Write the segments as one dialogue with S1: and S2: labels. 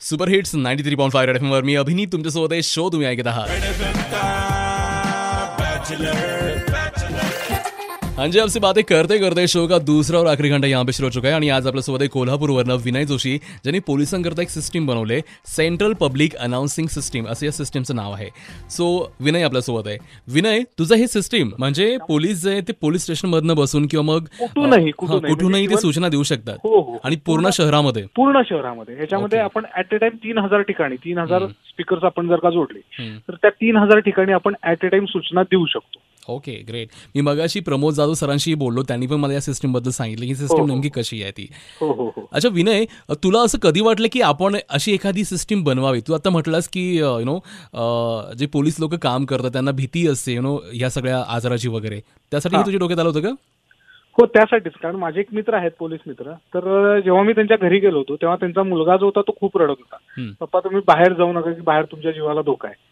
S1: Super hits ninety three point five F वर मी अभिनीत तुमच्यासोबत आहे शो तुम्ही ऐकत आहात. हाँ जी आपसे बातें करते करते शो का दूसरा और आखरी घंटा यहाँ पे शुरू हो चुका है। आणि आज आपल्यासोबत आहे कोल्हापूरवरनं विनय जोशी ज्यांनी पोलिसांकरता एक सिस्टीम बनवले सेंट्रल पब्लिक अनाउन्सिंग सिस्टीम असं या सिस्टीमचं नाव आहे सो विनय आपल्यासोबत आहे विनय तुझं हे सिस्टीम म्हणजे पोलीस जे आहे ते पोलीस स्टेशनमधनं बसून किंवा मग
S2: कुठूनही,
S1: ते
S2: म्हणजे
S1: सूचना देऊ शकतात.
S2: हो, हो.
S1: आणि पूर्ण शहरामध्ये?
S2: पूर्ण शहरामध्ये. ह्याच्यामध्ये. आपण ऍट ए टाइम तीन हजार ठिकाणी तीन हजार स्पीकर्स आपण जर का जोडले. तर त्या तीन हजार ठिकाणी आपण ऍट ए टाइम सूचना देऊ शकतो.
S1: ओके ग्रेट मी मगाशी प्रमोद जाधव सरांशी बोललो. त्यांनी पण मला या सिस्टीमबद्दल सांगितलं. की सिस्टीम
S2: हो, हो.
S1: नेमकी कशी आहे ती?
S2: हो
S1: अच्छा विनय तुला असं कधी वाटलं की आपण अशी एखादी सिस्टीम बनवावी? तू आता म्हटलास की यु नो जे पोलीस लोक काम करतात त्यांना भीती असते यु नो ह्या सगळ्या आजाराची वगैरे. त्यासाठी. तुझ्या डोक्यात आलं होतं का?
S2: हो त्यासाठीच. कारण माझे एक मित्र आहेत पोलीस मित्र. तर जेव्हा मी त्यांच्या घरी गेलो होतो तेव्हा त्यांचा मुलगा जो होता तो खूप रडत होता. पप्पा तुम्ही बाहेर जाऊ नका की बाहेर तुमच्या जीवाला धोका आहे.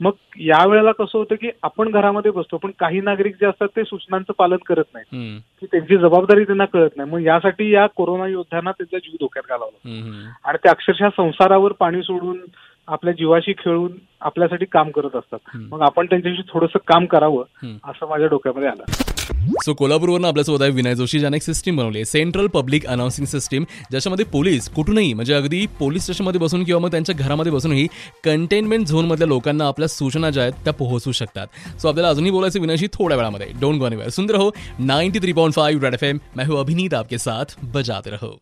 S2: मग यावेळेला कसं होतं की आपण घरामध्ये बसतो पण काही नागरिक जे असतात ते सूचनांचं पालन करत नाहीत
S1: हम्म,
S2: की त्यांची जबाबदारी त्यांना कळत नाही मग यासाठी या कोरोना योद्ध्यांना त्यांचा जीव धोक्यात घालावला. आणि ते अक्षरशः संसारावर पाणी सोडून आपल्या जीवाशी खेळून आपल्यासाठी काम करत असतात. मग आपण त्यांच्याशी थोडंसं काम करावं. असं माझ्या डोक्यामध्ये आलं
S1: सो कोल्हापूरवरून आपल्यासोबत आहे विनय जोशी ज्याने एक सिस्टीम बनवली आहे. सेंट्रल पब्लिक अनाउन्सिंग सिस्टीम ज्याच्यामध्ये पोलीस कुठूनही म्हणजे अगदी पोलीस स्टेशनमध्ये बसून किंवा मग त्यांच्या घरामध्ये बसूनही कंटेनमेंट झोनमधल्या लोकांना आपल्या सूचना ज्या आहेत त्या पोहोचू शकतात. सो आपल्याला अजूनही बोलायचं विनयशी थोड्या वेळामध्ये. डोंट गो एनिवेअर सुंदर हो ninety three point five red F M मैं हूं अभिनीत आपके साथ बजाते रहो.